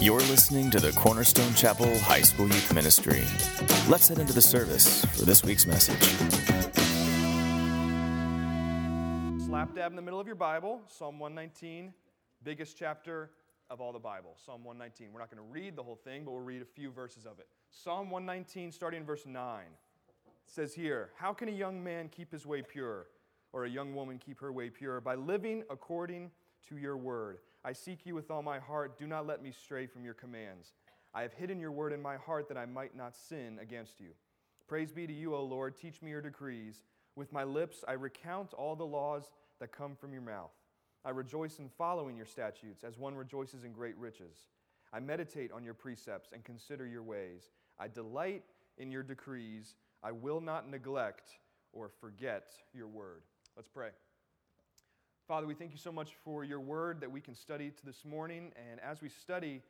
You're listening to the Cornerstone Chapel High School Youth Ministry. Let's head into the service for this week's message. Slap dab in the middle of your Bible, Psalm 119, biggest chapter of all the Bible. Psalm 119. We're not going to read the whole thing, but we'll read a few verses of it. Psalm 119, starting in verse 9, says here How can a young man keep his way pure, or a young woman keep her way pure? By living according to your word. I seek you with all my heart. Do not let me stray from your commands. I have hidden your word in my heart that I might not sin against you. Praise be to you, O Lord. Teach me your decrees. With my lips I recount all the laws that come from your mouth. I rejoice in following your statutes as one rejoices in great riches. I meditate on your precepts and consider your ways. I delight in your decrees. I will not neglect or forget your word. Let's pray. Father, we thank you so much for your word that we can study to this morning. And as we study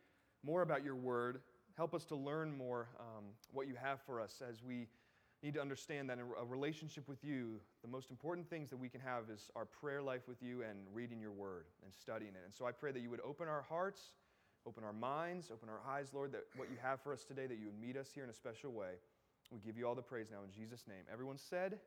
more about your word, help us to learn more um, what you have for us as we need to understand that in a relationship with you, the most important things that we can have is our prayer life with you and reading your word and studying it. And so I pray that you would open our hearts, open our minds, open our eyes, Lord, that what you have for us today, that you would meet us here in a special way. We give you all the praise now in Jesus' name. Everyone said,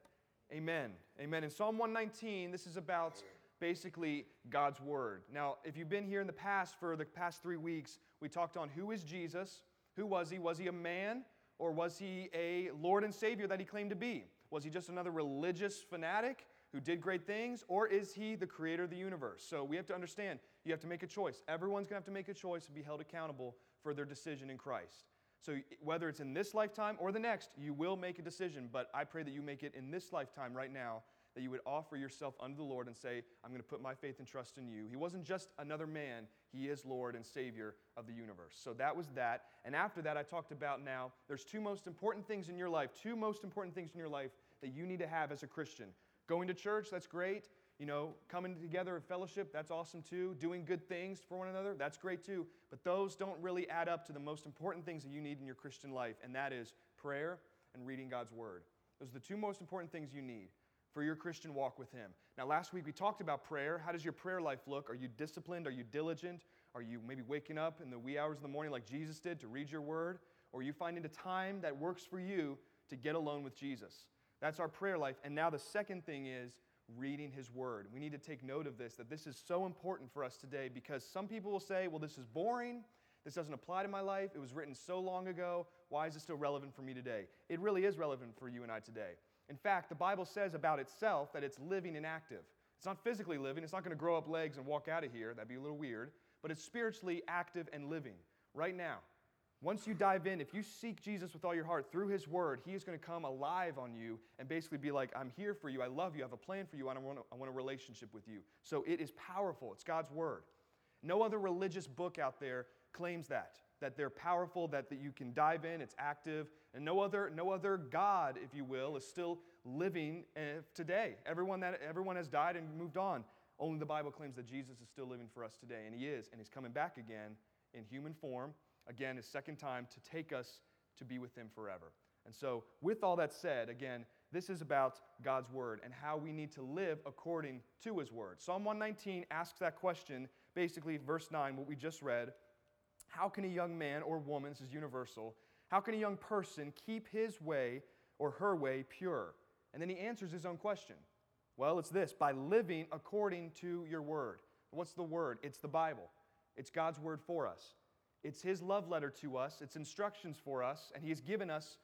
Amen. Amen. In Psalm 119, this is about basically God's Word. Now, if you've been here in the past for the past three weeks, we talked on who is Jesus, who was he? Was he a man, or was he a Lord and Savior that he claimed to be? Was he just another religious fanatic who did great things, or is he the creator of the universe? So we have to understand you have to make a choice. Everyone's going to have to make a choice and be held accountable for their decision in Christ. So whether it's in this lifetime or the next, you will make a decision, but I pray that you make it in this lifetime right now that you would offer yourself unto the Lord and say, I'm going to put my faith and trust in you. He wasn't just another man, he is Lord and Savior of the universe. So that was that. And after that, I talked about now there's two most important things in your life, two most important things in your life that you need to have as a Christian. Going to church, that's great. You know, coming together in fellowship, that's awesome too. Doing good things for one another, that's great too. But those don't really add up to the most important things that you need in your Christian life, and that is prayer and reading God's Word. Those are the two most important things you need for your Christian walk with Him. Now, last week we talked about prayer. How does your prayer life look? Are you disciplined? Are you diligent? Are you maybe waking up in the wee hours of the morning like Jesus did to read your word? Or are you finding a time that works for you to get alone with Jesus? That's our prayer life. And now the second thing is reading His word. We need to take note of this, that this is so important for us today because some people will say, well, this is boring. This doesn't apply to my life. It was written so long ago. Why is it still relevant for me today? It really is relevant for you and I today. In fact, the Bible says about itself that it's living and active. It's not physically living, it's not going to grow up legs and walk out of here. That'd be a little weird. But it's spiritually active and living right now. Once you dive in, if you seek Jesus with all your heart through His Word, He is going to come alive on you and basically be like, I'm here for you, I love you, I have a plan for you, I want, a, I want a relationship with you. So it is powerful. It's God's Word. No other religious book out there claims that that they're powerful, that, that you can dive in, it's active, and no other, no other God, if you will, is still living uh, today. Everyone, that, everyone has died and moved on. Only the Bible claims that Jesus is still living for us today, and He is, and He's coming back again in human form, again, His second time, to take us to be with Him forever. And so, with all that said, again, this is about God's Word and how we need to live according to His Word. Psalm 119 asks that question, basically, verse 9, what we just read how can a young man or woman, this is universal, how can a young person keep his way or her way pure? And then he answers his own question. Well, it's this by living according to your word. What's the word? It's the Bible, it's God's word for us. It's his love letter to us, it's instructions for us, and he has given us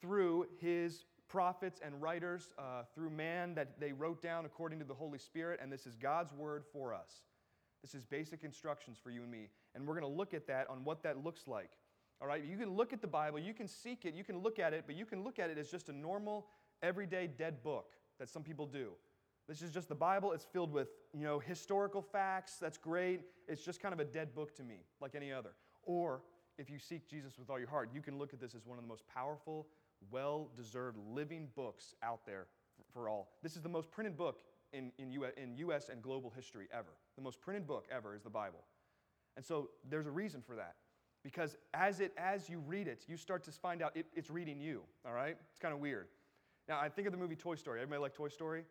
through his prophets and writers, uh, through man that they wrote down according to the Holy Spirit, and this is God's word for us. This is basic instructions for you and me. And we're going to look at that on what that looks like. All right? You can look at the Bible, you can seek it, you can look at it, but you can look at it as just a normal, everyday dead book that some people do. This is just the Bible. It's filled with, you know, historical facts. That's great. It's just kind of a dead book to me, like any other. Or if you seek Jesus with all your heart, you can look at this as one of the most powerful, well-deserved living books out there for all. This is the most printed book in, in, US, in US and global history ever. The most printed book ever is the Bible. And so there's a reason for that. Because as, it, as you read it, you start to find out it, it's reading you, all right? It's kind of weird. Now, I think of the movie Toy Story. Everybody like Toy Story?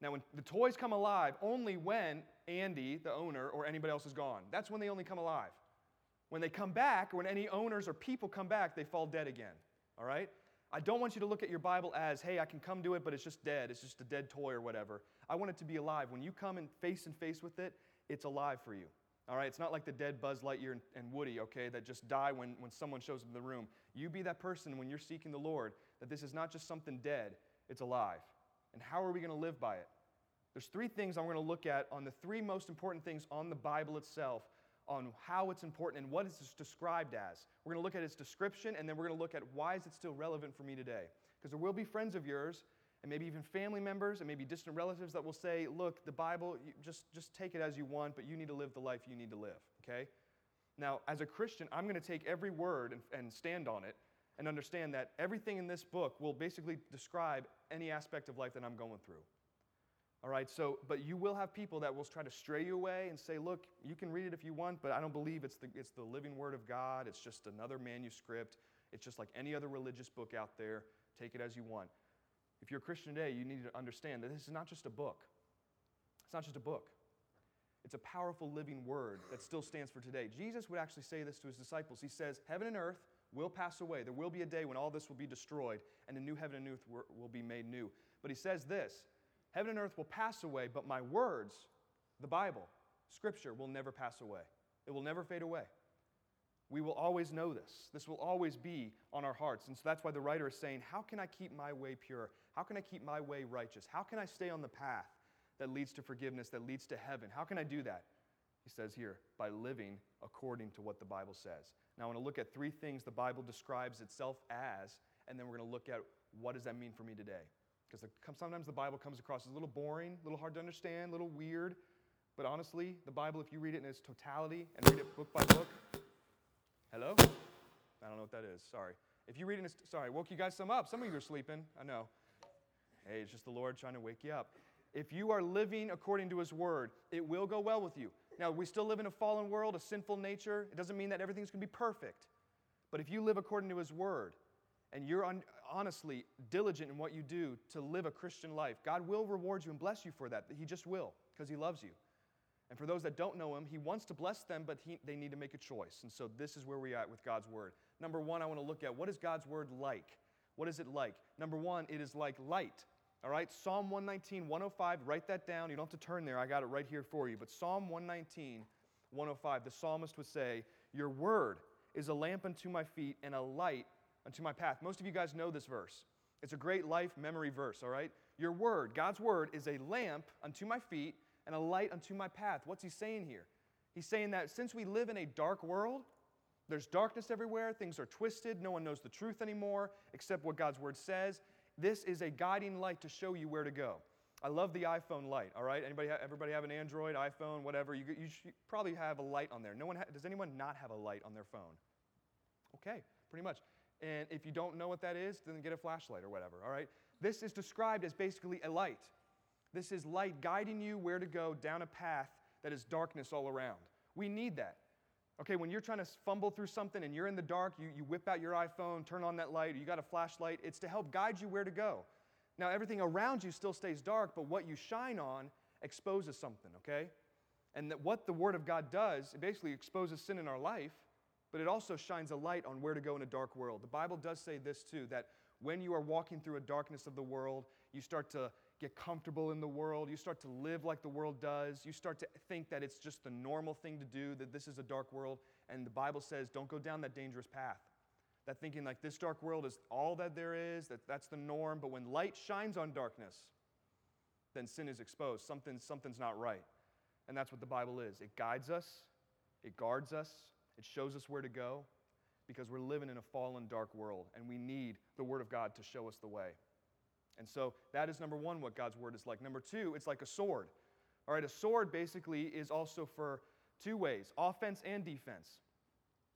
Now, when the toys come alive, only when Andy, the owner, or anybody else is gone. That's when they only come alive. When they come back, when any owners or people come back, they fall dead again. All right? I don't want you to look at your Bible as, hey, I can come to it, but it's just dead. It's just a dead toy or whatever. I want it to be alive. When you come and face and face with it, it's alive for you. All right? It's not like the dead Buzz Lightyear and, Woody, okay, that just die when, when someone shows up in the room. You be that person when you're seeking the Lord, that this is not just something dead, it's alive. And how are we going to live by it? There's three things I'm going to look at on the three most important things on the Bible itself on how it's important and what it's described as. We're going to look at its description and then we're going to look at why is it still relevant for me today. Because there will be friends of yours and maybe even family members and maybe distant relatives that will say, look, the Bible, just, just take it as you want, but you need to live the life you need to live, okay? Now, as a Christian, I'm going to take every word and, and stand on it and understand that everything in this book will basically describe any aspect of life that I'm going through. All right, so, but you will have people that will try to stray you away and say, look, you can read it if you want, but I don't believe it's the, it's the living word of God. It's just another manuscript. It's just like any other religious book out there. Take it as you want. If you're a Christian today, you need to understand that this is not just a book. It's not just a book. It's a powerful living word that still stands for today. Jesus would actually say this to his disciples. He says, Heaven and earth will pass away. There will be a day when all this will be destroyed and a new heaven and earth will be made new. But he says this Heaven and earth will pass away, but my words, the Bible, Scripture, will never pass away. It will never fade away. We will always know this. This will always be on our hearts. And so that's why the writer is saying, How can I keep my way pure? How can I keep my way righteous? How can I stay on the path that leads to forgiveness, that leads to heaven? How can I do that? He says here, by living according to what the Bible says. Now, I want to look at three things the Bible describes itself as, and then we're going to look at what does that mean for me today. Because sometimes the Bible comes across as a little boring, a little hard to understand, a little weird. But honestly, the Bible, if you read it in its totality and read it book by book, hello? I don't know what that is. Sorry. If you read it in its, sorry, woke you guys some up. Some of you are sleeping. I know. Hey, it's just the Lord trying to wake you up. If you are living according to His Word, it will go well with you. Now, we still live in a fallen world, a sinful nature. It doesn't mean that everything's going to be perfect. But if you live according to His Word, and you're un- honestly diligent in what you do to live a Christian life, God will reward you and bless you for that. He just will, because He loves you. And for those that don't know Him, He wants to bless them, but he, they need to make a choice. And so this is where we are at with God's Word. Number one, I want to look at what is God's Word like? What is it like? Number one, it is like light. All right, Psalm 119, 105, write that down. You don't have to turn there, I got it right here for you. But Psalm 119, 105, the psalmist would say, Your word is a lamp unto my feet and a light unto my path. Most of you guys know this verse. It's a great life memory verse, all right? Your word, God's word, is a lamp unto my feet and a light unto my path. What's he saying here? He's saying that since we live in a dark world, there's darkness everywhere, things are twisted, no one knows the truth anymore except what God's word says. This is a guiding light to show you where to go. I love the iPhone light, all right? Anybody, everybody have an Android, iPhone, whatever? You, you probably have a light on there. No one ha- does anyone not have a light on their phone? Okay, pretty much. And if you don't know what that is, then get a flashlight or whatever, all right? This is described as basically a light. This is light guiding you where to go down a path that is darkness all around. We need that. Okay, when you're trying to fumble through something and you're in the dark, you, you whip out your iPhone, turn on that light, you got a flashlight, it's to help guide you where to go. Now, everything around you still stays dark, but what you shine on exposes something, okay? And that what the Word of God does, it basically exposes sin in our life, but it also shines a light on where to go in a dark world. The Bible does say this too that when you are walking through a darkness of the world, you start to get comfortable in the world, you start to live like the world does, you start to think that it's just the normal thing to do, that this is a dark world, and the Bible says don't go down that dangerous path. That thinking like this dark world is all that there is, that that's the norm, but when light shines on darkness, then sin is exposed. Something, something's not right. And that's what the Bible is. It guides us, it guards us, it shows us where to go because we're living in a fallen, dark world, and we need the Word of God to show us the way. And so that is number one, what God's Word is like. Number two, it's like a sword. All right, a sword basically is also for two ways offense and defense.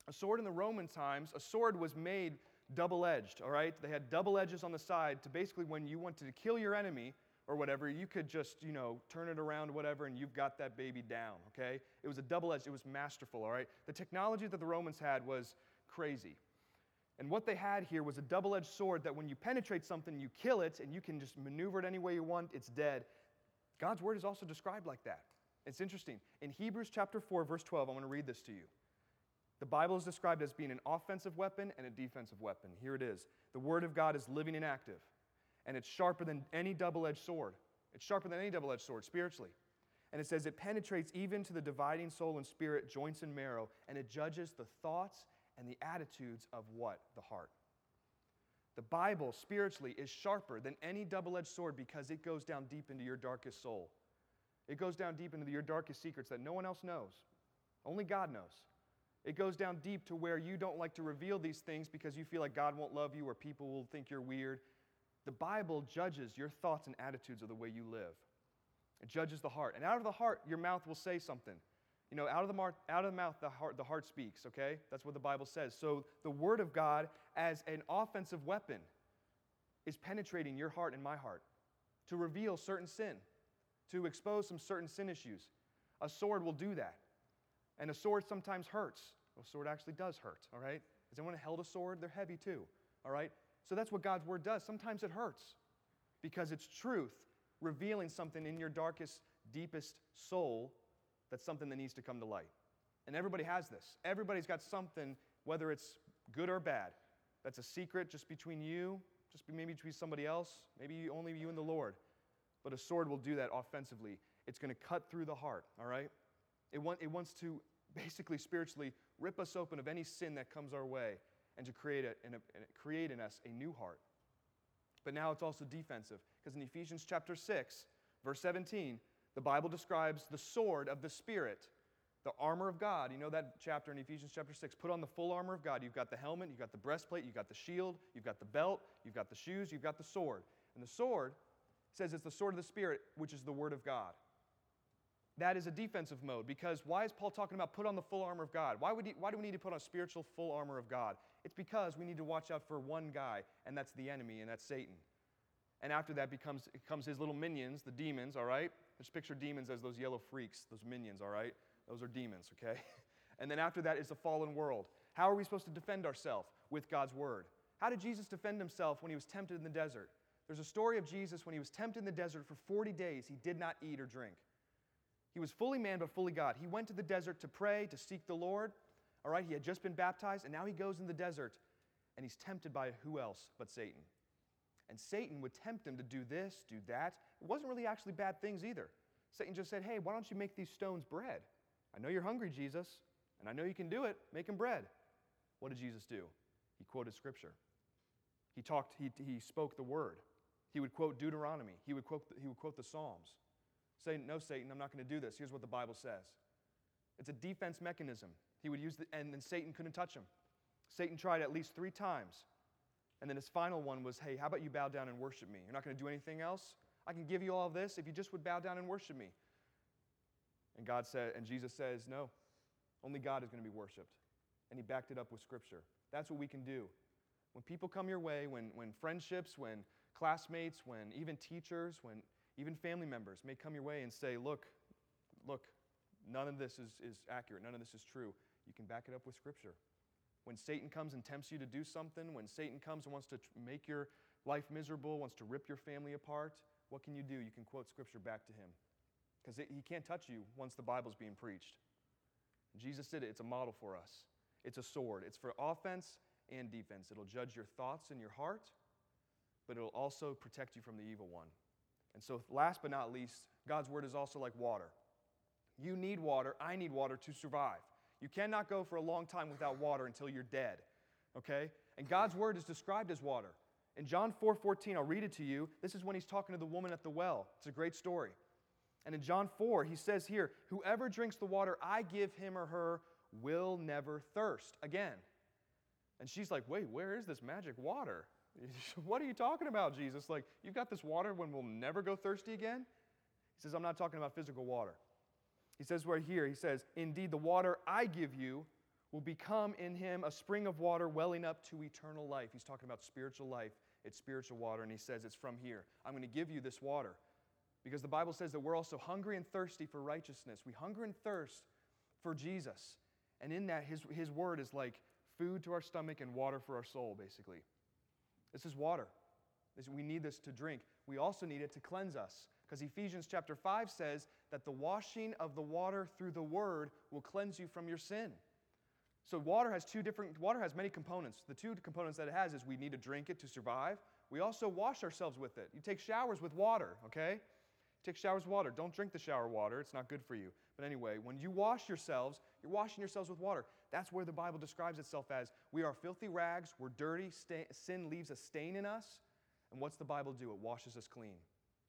A sword in the Roman times, a sword was made double edged, all right? They had double edges on the side to basically when you wanted to kill your enemy, or whatever, you could just, you know, turn it around, whatever, and you've got that baby down, okay? It was a double edged, it was masterful, all right? The technology that the Romans had was crazy. And what they had here was a double edged sword that when you penetrate something, you kill it, and you can just maneuver it any way you want, it's dead. God's word is also described like that. It's interesting. In Hebrews chapter 4, verse 12, I'm going to read this to you. The Bible is described as being an offensive weapon and a defensive weapon. Here it is. The Word of God is living and active, and it's sharper than any double edged sword. It's sharper than any double edged sword spiritually. And it says it penetrates even to the dividing soul and spirit, joints and marrow, and it judges the thoughts and the attitudes of what? The heart. The Bible spiritually is sharper than any double edged sword because it goes down deep into your darkest soul. It goes down deep into your darkest secrets that no one else knows. Only God knows. It goes down deep to where you don't like to reveal these things because you feel like God won't love you or people will think you're weird. The Bible judges your thoughts and attitudes of the way you live. It judges the heart. And out of the heart, your mouth will say something. You know, out of the, mar- out of the mouth, the heart, the heart speaks, okay? That's what the Bible says. So the Word of God, as an offensive weapon, is penetrating your heart and my heart to reveal certain sin, to expose some certain sin issues. A sword will do that. And a sword sometimes hurts. A sword actually does hurt, all right? Has anyone held a sword? They're heavy too, all right? So that's what God's Word does. Sometimes it hurts because it's truth revealing something in your darkest, deepest soul that's something that needs to come to light. And everybody has this. Everybody's got something, whether it's good or bad, that's a secret just between you, just maybe between somebody else, maybe only you and the Lord. But a sword will do that offensively. It's going to cut through the heart, all right? It, want, it wants to basically spiritually rip us open of any sin that comes our way and to create, a, a, create in us a new heart. But now it's also defensive, because in Ephesians chapter 6, verse 17, the Bible describes the sword of the Spirit, the armor of God. You know that chapter in Ephesians chapter 6. Put on the full armor of God. You've got the helmet, you've got the breastplate, you've got the shield, you've got the belt, you've got the shoes, you've got the sword. And the sword says it's the sword of the Spirit, which is the Word of God. That is a defensive mode because why is Paul talking about put on the full armor of God? Why, would he, why do we need to put on spiritual full armor of God? It's because we need to watch out for one guy, and that's the enemy, and that's Satan. And after that becomes comes his little minions, the demons, all right? Just picture demons as those yellow freaks, those minions, all right? Those are demons, okay? And then after that is the fallen world. How are we supposed to defend ourselves? With God's word. How did Jesus defend himself when he was tempted in the desert? There's a story of Jesus when he was tempted in the desert for 40 days, he did not eat or drink. He was fully man but fully God. He went to the desert to pray, to seek the Lord. All right, he had just been baptized, and now he goes in the desert and he's tempted by who else but Satan? And Satan would tempt him to do this, do that. It wasn't really actually bad things either. Satan just said, Hey, why don't you make these stones bread? I know you're hungry, Jesus, and I know you can do it. Make them bread. What did Jesus do? He quoted scripture. He talked, he, he spoke the word. He would quote Deuteronomy. He would quote, he would quote the Psalms. Say, No, Satan, I'm not going to do this. Here's what the Bible says. It's a defense mechanism. He would use the, and then Satan couldn't touch him. Satan tried at least three times and then his final one was, hey, how about you bow down and worship me? You're not going to do anything else? I can give you all this if you just would bow down and worship me. And God said, and Jesus says, no, only God is going to be worshiped. And he backed it up with scripture. That's what we can do. When people come your way, when, when friendships, when classmates, when even teachers, when even family members may come your way and say, look, look, none of this is, is accurate, none of this is true, you can back it up with scripture. When Satan comes and tempts you to do something, when Satan comes and wants to make your life miserable, wants to rip your family apart, what can you do? You can quote scripture back to him. Because he can't touch you once the Bible's being preached. Jesus did it, it's a model for us. It's a sword, it's for offense and defense. It'll judge your thoughts and your heart, but it'll also protect you from the evil one. And so, last but not least, God's word is also like water. You need water, I need water to survive. You cannot go for a long time without water until you're dead. Okay? And God's word is described as water. In John 4 14, I'll read it to you. This is when he's talking to the woman at the well. It's a great story. And in John 4, he says here, Whoever drinks the water I give him or her will never thirst again. And she's like, Wait, where is this magic water? what are you talking about, Jesus? Like, you've got this water when we'll never go thirsty again? He says, I'm not talking about physical water. He says right here, he says, Indeed, the water I give you will become in him a spring of water welling up to eternal life. He's talking about spiritual life. It's spiritual water, and he says it's from here. I'm going to give you this water. Because the Bible says that we're also hungry and thirsty for righteousness. We hunger and thirst for Jesus. And in that, his, his word is like food to our stomach and water for our soul, basically. This is water. We need this to drink. We also need it to cleanse us. Because Ephesians chapter 5 says that the washing of the water through the word will cleanse you from your sin. So water has two different water has many components. The two components that it has is we need to drink it to survive. We also wash ourselves with it. You take showers with water, okay? Take showers with water. Don't drink the shower water. It's not good for you. But anyway, when you wash yourselves, you're washing yourselves with water. That's where the Bible describes itself as we are filthy rags, we're dirty, sin leaves a stain in us. And what's the Bible do? It washes us clean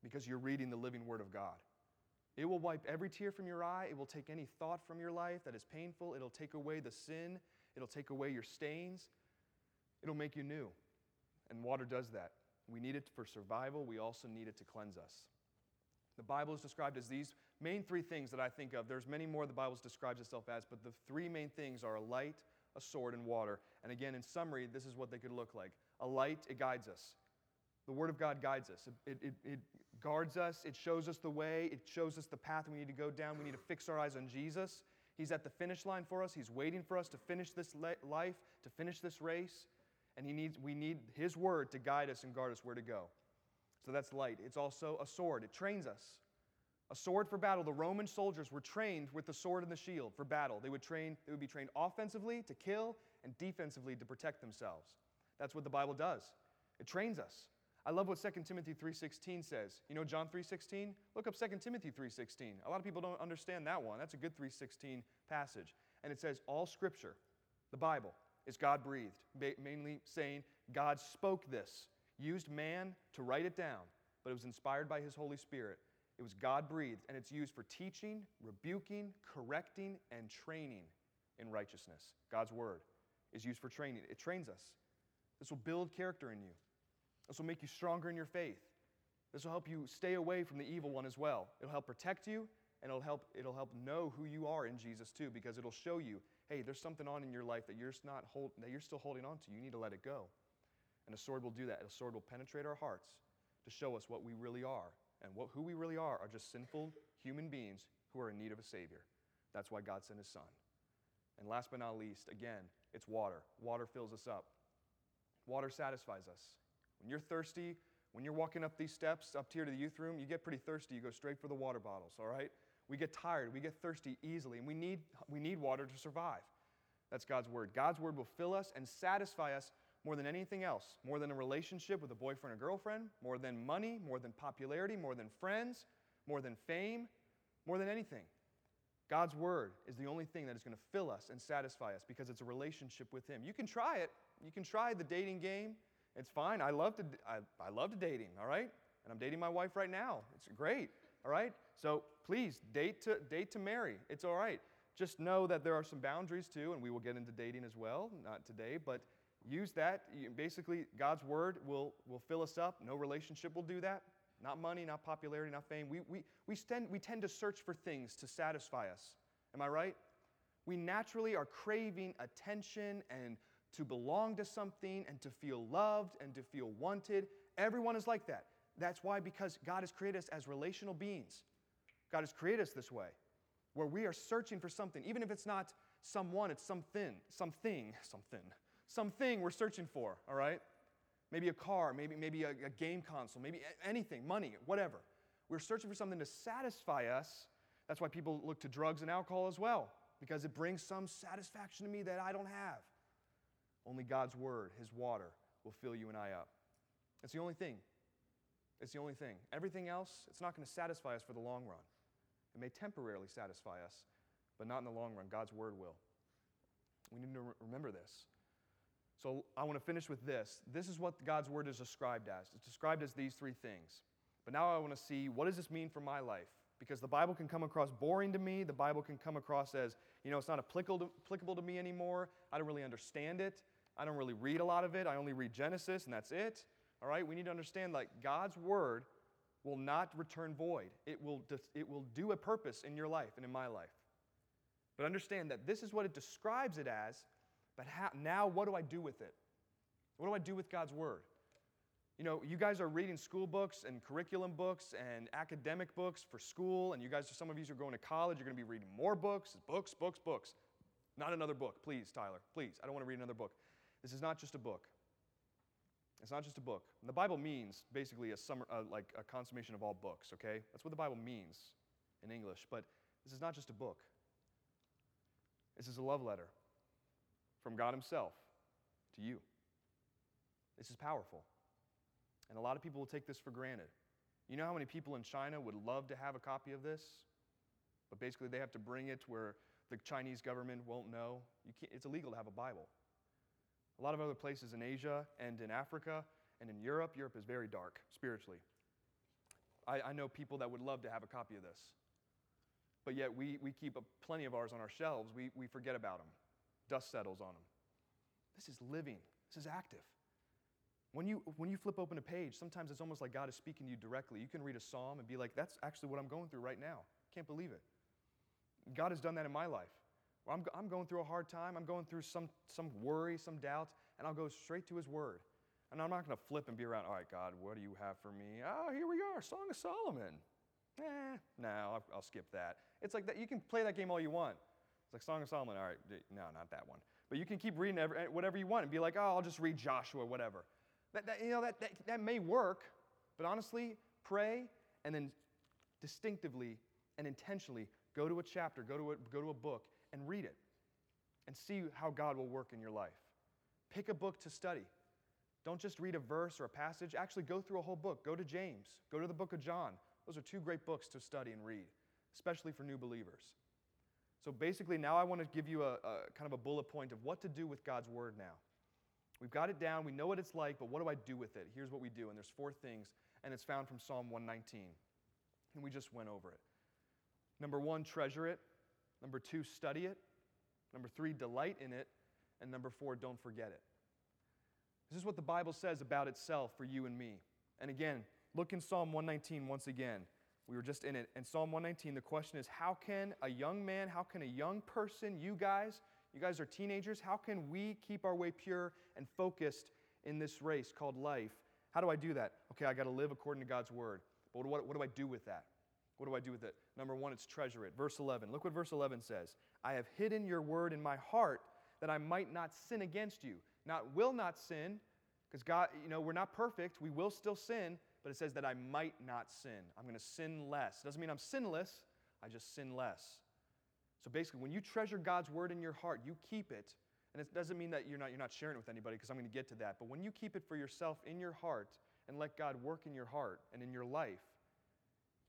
because you're reading the living word of God. It will wipe every tear from your eye. It will take any thought from your life that is painful. It'll take away the sin. It'll take away your stains. It'll make you new. And water does that. We need it for survival. We also need it to cleanse us. The Bible is described as these main three things that I think of. There's many more the Bible describes itself as, but the three main things are a light, a sword, and water. And again, in summary, this is what they could look like. A light, it guides us. The Word of God guides us. It, it, it, guards us. It shows us the way. It shows us the path we need to go down. We need to fix our eyes on Jesus. He's at the finish line for us. He's waiting for us to finish this life, to finish this race. And he needs, we need His Word to guide us and guard us where to go. So that's light. It's also a sword, it trains us. A sword for battle. The Roman soldiers were trained with the sword and the shield for battle. They would train, they would be trained offensively to kill and defensively to protect themselves. That's what the Bible does. It trains us. I love what 2 Timothy 3:16 says. You know John 3:16? Look up 2 Timothy 3:16. A lot of people don't understand that one. That's a good 3:16 passage. And it says all scripture, the Bible, is God-breathed, mainly saying God spoke this, used man to write it down, but it was inspired by his Holy Spirit. It was God-breathed and it's used for teaching, rebuking, correcting and training in righteousness. God's word is used for training. It trains us. This will build character in you. This will make you stronger in your faith. This will help you stay away from the evil one as well. It'll help protect you, and it'll help, it'll help know who you are in Jesus too, because it'll show you, hey, there's something on in your life that you're, not hold, that you're still holding on to. You need to let it go. And a sword will do that. A sword will penetrate our hearts to show us what we really are. And what, who we really are are just sinful human beings who are in need of a Savior. That's why God sent His Son. And last but not least, again, it's water. Water fills us up. Water satisfies us. When you're thirsty, when you're walking up these steps up here to the youth room, you get pretty thirsty. You go straight for the water bottles, all right? We get tired, we get thirsty easily, and we need, we need water to survive. That's God's word. God's word will fill us and satisfy us more than anything else, more than a relationship with a boyfriend or girlfriend, more than money, more than popularity, more than friends, more than fame, more than anything. God's word is the only thing that is going to fill us and satisfy us because it's a relationship with Him. You can try it. You can try the dating game. It's fine. I love to, I, I love to dating, all right? And I'm dating my wife right now. It's great, all right? So please, date to, date to marry. It's all right. Just know that there are some boundaries too, and we will get into dating as well, not today, but use that. Basically, God's word will, will fill us up. No relationship will do that. Not money, not popularity, not fame. We, we, we, tend, we tend to search for things to satisfy us. Am I right? We naturally are craving attention and to belong to something and to feel loved and to feel wanted. Everyone is like that. That's why, because God has created us as relational beings. God has created us this way, where we are searching for something, even if it's not someone, it's something, something, something, something we're searching for, all right? Maybe a car, maybe, maybe a, a game console, maybe anything, money, whatever. We're searching for something to satisfy us. That's why people look to drugs and alcohol as well, because it brings some satisfaction to me that I don't have. Only God's word, his water, will fill you and I up. It's the only thing. It's the only thing. Everything else, it's not going to satisfy us for the long run. It may temporarily satisfy us, but not in the long run. God's word will. We need to remember this. So I want to finish with this. This is what God's word is described as. It's described as these three things. But now I want to see what does this mean for my life? Because the Bible can come across boring to me. The Bible can come across as, you know, it's not applicable to, applicable to me anymore. I don't really understand it. I don't really read a lot of it. I only read Genesis and that's it. All right? We need to understand like God's word will not return void. It will, it will do a purpose in your life and in my life. But understand that this is what it describes it as, but how, now what do I do with it? What do I do with God's word? You know, you guys are reading school books and curriculum books and academic books for school, and you guys, some of you are going to college, you're going to be reading more books, books, books, books. Not another book, please, Tyler. Please, I don't want to read another book. This is not just a book. It's not just a book. And the Bible means basically a summer, uh, like a consummation of all books, okay? That's what the Bible means in English. But this is not just a book. This is a love letter. from God Himself to you. This is powerful. And a lot of people will take this for granted. You know how many people in China would love to have a copy of this? But basically, they have to bring it where the Chinese government won't know. You can't, it's illegal to have a Bible. A lot of other places in Asia and in Africa and in Europe, Europe is very dark spiritually. I, I know people that would love to have a copy of this. But yet, we, we keep a, plenty of ours on our shelves. We, we forget about them. Dust settles on them. This is living, this is active. When you, when you flip open a page, sometimes it's almost like God is speaking to you directly. You can read a psalm and be like, that's actually what I'm going through right now. Can't believe it. God has done that in my life. I'm, I'm going through a hard time. I'm going through some, some worry, some doubt, and I'll go straight to His Word. And I'm not going to flip and be around, all right, God, what do you have for me? Oh, here we are, Song of Solomon. Eh, no, I'll, I'll skip that. It's like that. You can play that game all you want. It's like Song of Solomon. All right, no, not that one. But you can keep reading every, whatever you want and be like, oh, I'll just read Joshua, whatever. That, that, you know, that, that, that may work, but honestly, pray and then distinctively and intentionally go to a chapter, go to a, go to a book, and read it and see how God will work in your life. Pick a book to study. Don't just read a verse or a passage. Actually, go through a whole book. Go to James. Go to the book of John. Those are two great books to study and read, especially for new believers. So basically, now I want to give you a, a kind of a bullet point of what to do with God's Word now. We've got it down. We know what it's like, but what do I do with it? Here's what we do. And there's four things, and it's found from Psalm 119. And we just went over it. Number one, treasure it. Number two, study it. Number three, delight in it. And number four, don't forget it. This is what the Bible says about itself for you and me. And again, look in Psalm 119 once again. We were just in it. And Psalm 119, the question is how can a young man, how can a young person, you guys, you guys are teenagers. How can we keep our way pure and focused in this race called life? How do I do that? Okay, I got to live according to God's word. But what, what do I do with that? What do I do with it? Number one, it's treasure it. Verse 11. Look what verse 11 says I have hidden your word in my heart that I might not sin against you. Not will not sin, because God, you know, we're not perfect. We will still sin, but it says that I might not sin. I'm going to sin less. It doesn't mean I'm sinless, I just sin less. So basically, when you treasure God's word in your heart, you keep it. And it doesn't mean that you're not, you're not sharing it with anybody, because I'm going to get to that. But when you keep it for yourself in your heart and let God work in your heart and in your life,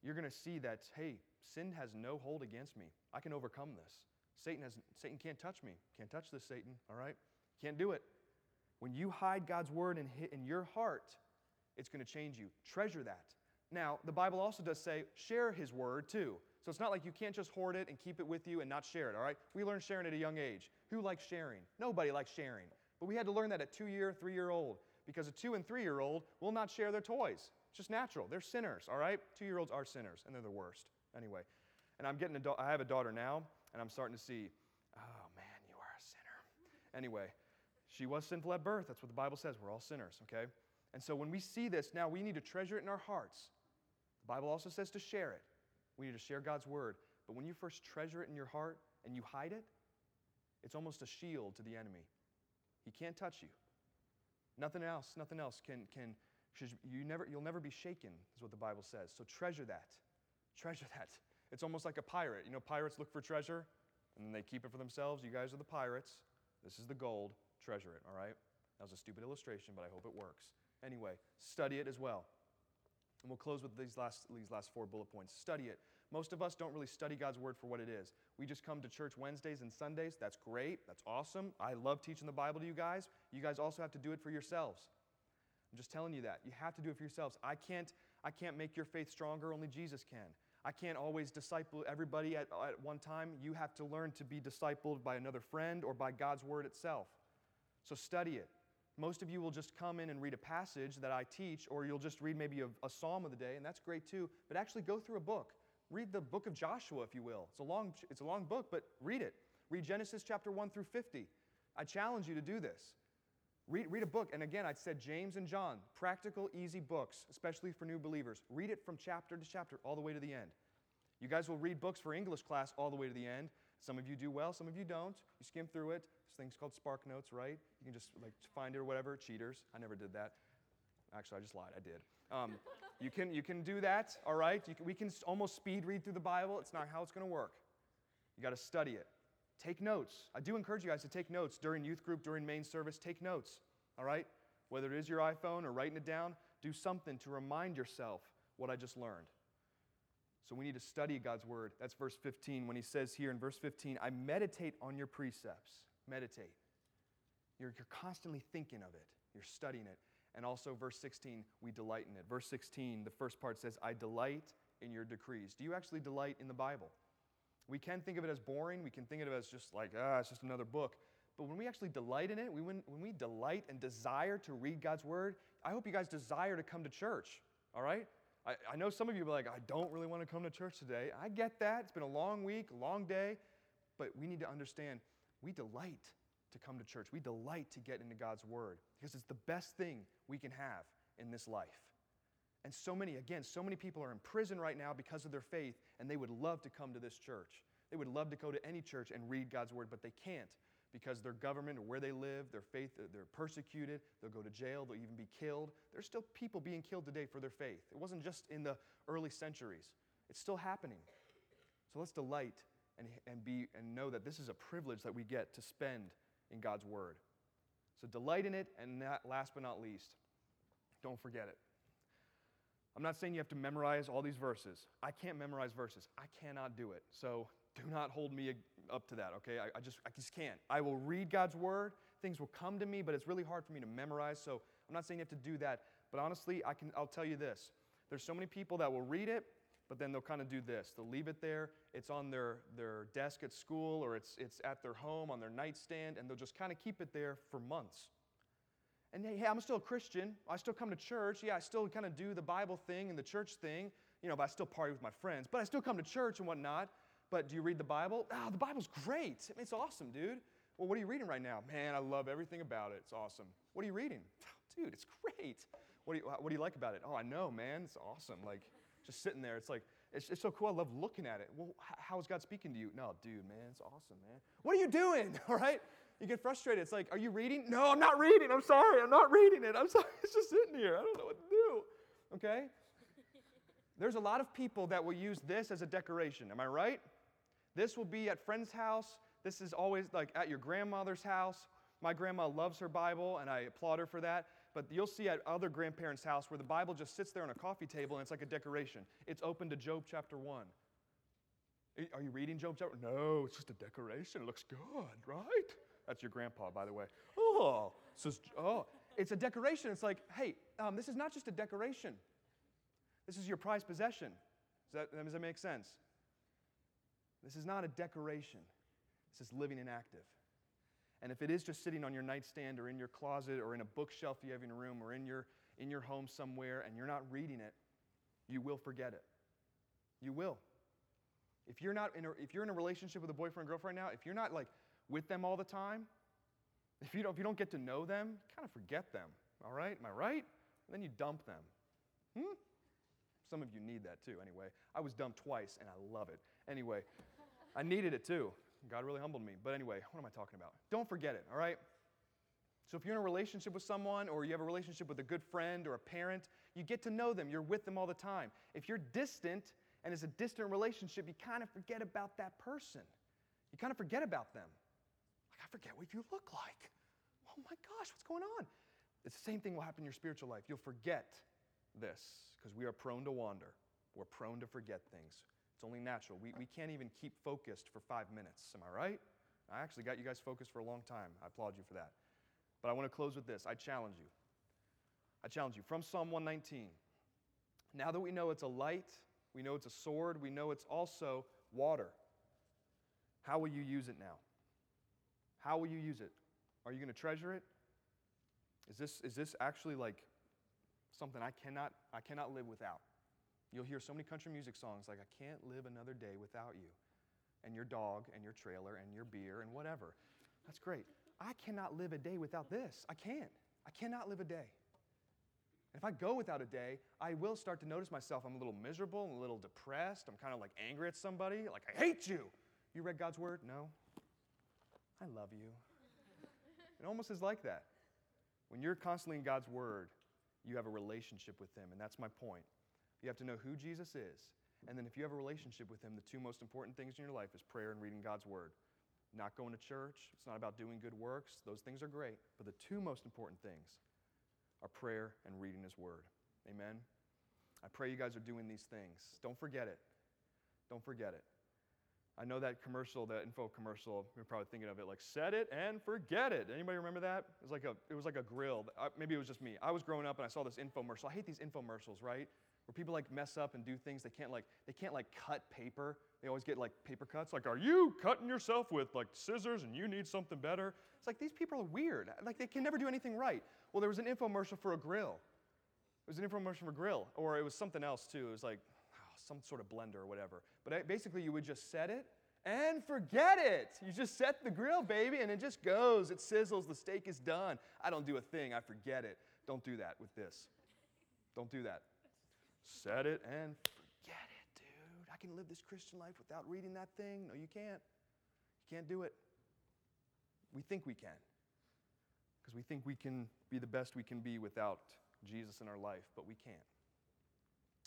you're going to see that, hey, sin has no hold against me. I can overcome this. Satan, has, Satan can't touch me. Can't touch this, Satan, all right? Can't do it. When you hide God's word in, in your heart, it's going to change you. Treasure that. Now, the Bible also does say share his word too. So it's not like you can't just hoard it and keep it with you and not share it, all right? We learned sharing at a young age. Who likes sharing? Nobody likes sharing. But we had to learn that at two year, three year old because a two and three year old will not share their toys. It's just natural. They're sinners, all right? Two year olds are sinners, and they're the worst. Anyway, and I'm getting a da- I have a daughter now, and I'm starting to see, oh man, you are a sinner. Anyway, she was sinful at birth. That's what the Bible says. We're all sinners, okay? And so when we see this, now we need to treasure it in our hearts. The Bible also says to share it. We need to share God's word. But when you first treasure it in your heart and you hide it, it's almost a shield to the enemy. He can't touch you. Nothing else, nothing else can, can you never, you'll never be shaken, is what the Bible says. So treasure that. Treasure that. It's almost like a pirate. You know, pirates look for treasure and they keep it for themselves. You guys are the pirates. This is the gold. Treasure it, all right? That was a stupid illustration, but I hope it works. Anyway, study it as well. And we'll close with these last, these last four bullet points. Study it. Most of us don't really study God's word for what it is. We just come to church Wednesdays and Sundays. That's great. That's awesome. I love teaching the Bible to you guys. You guys also have to do it for yourselves. I'm just telling you that. You have to do it for yourselves. I can't, I can't make your faith stronger, only Jesus can. I can't always disciple everybody at, at one time. You have to learn to be discipled by another friend or by God's word itself. So study it. Most of you will just come in and read a passage that I teach, or you'll just read maybe a, a, psalm of the day, and that's great too. But actually, go through a book. Read the book of Joshua, if you will. It's a long, it's a long book, but read it. Read Genesis chapter 1 through 50. I challenge you to do this. Read, read a book. And again, I said James and John, practical, easy books, especially for new believers. Read it from chapter to chapter, all the way to the end. You guys will read books for English class all the way to the end. Some of you do well, some of you don't. You skim through it. There's things called Spark Notes, right? You can just like find it or whatever. Cheaters. I never did that. Actually, I just lied. I did. Um, you, can, you can do that, all right? Can, we can almost speed read through the Bible. It's not how it's going to work. You got to study it. Take notes. I do encourage you guys to take notes during youth group, during main service. Take notes, all right? Whether it is your iPhone or writing it down, do something to remind yourself what I just learned. So we need to study God's word. That's verse 15 when he says here in verse 15, I meditate on your precepts. Meditate. You're, you're constantly thinking of it, you're studying it. And also, verse 16, we delight in it. Verse 16, the first part says, I delight in your decrees. Do you actually delight in the Bible? We can think of it as boring. We can think of it as just like, ah, it's just another book. But when we actually delight in it, we, when, when we delight and desire to read God's word, I hope you guys desire to come to church, all right? I, I know some of you are like, I don't really want to come to church today. I get that. It's been a long week, long day. But we need to understand we delight to come to church. We delight to get into God's Word because it's the best thing we can have in this life. And so many, again, so many people are in prison right now because of their faith, and they would love to come to this church. They would love to go to any church and read God's Word, but they can't because their government or where they live, their faith, uh, they're persecuted, they'll go to jail, they'll even be killed. There's still people being killed today for their faith. It wasn't just in the early centuries, it's still happening. So let's delight and, and, be, and know that this is a privilege that we get to spend in God's Word. So delight in it, and that, last but not least, don't forget it. I'm not saying you have to memorize all these verses. I can't memorize verses. I cannot do it. So do not hold me up to that, okay? I, I, just, I just can't. I will read God's word. Things will come to me, but it's really hard for me to memorize. So I'm not saying you have to do that. But honestly, I can, I'll tell you this. There's so many people that will read it, but then they'll kind of do this. They'll leave it there. It's on their, their desk at school or it's, it's at their home on their nightstand, and they'll just kind of keep it there for months. And hey, I'm still a Christian. I still come to church. Yeah, I still kind of do the Bible thing and the church thing, you know, but I still party with my friends. But I still come to church and whatnot. But do you read the Bible? Oh, the Bible's great. I mean, it's awesome, dude. Well, what are you reading right now? Man, I love everything about it. It's awesome. What are you reading? Oh, dude, it's great. What do you, what do you like about it? Oh, I know, man. It's awesome. Like, just sitting there. It's like, it's, it's so cool. I love looking at it. Well, how is God speaking to you? No, dude, man, it's awesome, man. What are you doing? All right? You get frustrated. It's like, are you reading? No, I'm not reading. I'm sorry. I'm not reading it. I'm sorry. It's just sitting here. I don't know what to do. Okay? There's a lot of people that will use this as a decoration. Am I right? This will be at friend's house. This is always like at your grandmother's house. My grandma loves her Bible, and I applaud her for that. But you'll see at other grandparents' house where the Bible just sits there on a coffee table and it's like a decoration. It's open to Job chapter 1. Are you reading Job chapter? No, it's just a decoration. It looks good, right? That's your grandpa, by the way. Oh, says, oh, it's a decoration. It's like, hey, um, this is not just a decoration. This is your prized possession. Does that, does that make sense? This is not a decoration. This is living and active. And if it is just sitting on your nightstand or in your closet or in a bookshelf you have in your room or in your, in your home somewhere and you're not reading it, you will forget it. You will. If you're, not in a, if you're in a relationship with a boyfriend or girlfriend now, if you're not like with them all the time, if you don't, if you don't get to know them, you kind of forget them. All right? Am I right? And then you dump them. Hmm? Some of you need that too, anyway. I was dumped twice and I love it. Anyway, I needed it too. God really humbled me. But anyway, what am I talking about? Don't forget it, all right? So if you're in a relationship with someone or you have a relationship with a good friend or a parent, you get to know them. You're with them all the time. If you're distant and it's a distant relationship, you kind of forget about that person. You kind of forget about them. Forget what you look like. Oh my gosh, what's going on? It's the same thing will happen in your spiritual life. You'll forget this because we are prone to wander. We're prone to forget things. It's only natural. We, we can't even keep focused for five minutes. Am I right? I actually got you guys focused for a long time. I applaud you for that. But I want to close with this. I challenge you. I challenge you from Psalm 119. Now that we know it's a light, we know it's a sword, we know it's also water, how will you use it now? How will you use it? Are you going to treasure it? Is this, is this actually like something I cannot, I cannot live without? You'll hear so many country music songs like, I can't live another day without you, and your dog, and your trailer, and your beer, and whatever. That's great. I cannot live a day without this. I can't. I cannot live a day. And if I go without a day, I will start to notice myself. I'm a little miserable, I'm a little depressed. I'm kind of like angry at somebody. Like, I hate you. You read God's word? No. I love you. It almost is like that. When you're constantly in God's word, you have a relationship with Him. And that's my point. You have to know who Jesus is. And then if you have a relationship with Him, the two most important things in your life is prayer and reading God's Word. not going to church. It's not about doing good works. Those things are great. But the two most important things are prayer and reading His Word. Amen? I pray you guys are doing these things. Don't forget it. Don't forget it. I know that commercial, that info commercial. You're probably thinking of it like "set it and forget it." Anybody remember that? It was like a, it was like a grill. Uh, maybe it was just me. I was growing up and I saw this infomercial. I hate these infomercials, right? Where people like mess up and do things they can't like. They can't like cut paper. They always get like paper cuts. Like, are you cutting yourself with like scissors and you need something better? It's like these people are weird. Like they can never do anything right. Well, there was an infomercial for a grill. It was an infomercial for a grill, or it was something else too. It was like some sort of blender or whatever. But basically, you would just set it and forget it. You just set the grill, baby, and it just goes. It sizzles. The steak is done. I don't do a thing. I forget it. Don't do that with this. Don't do that. Set it and forget it, dude. I can live this Christian life without reading that thing. No, you can't. You can't do it. We think we can. Because we think we can be the best we can be without Jesus in our life, but we can't.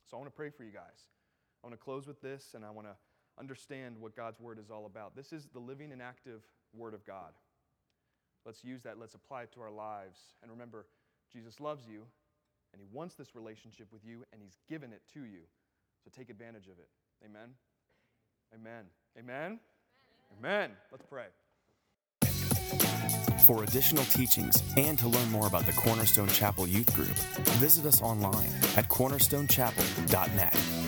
So I want to pray for you guys. I want to close with this, and I want to understand what God's Word is all about. This is the living and active Word of God. Let's use that. Let's apply it to our lives. And remember, Jesus loves you, and He wants this relationship with you, and He's given it to you. So take advantage of it. Amen? Amen. Amen? Amen. Let's pray. For additional teachings and to learn more about the Cornerstone Chapel Youth Group, visit us online at cornerstonechapel.net.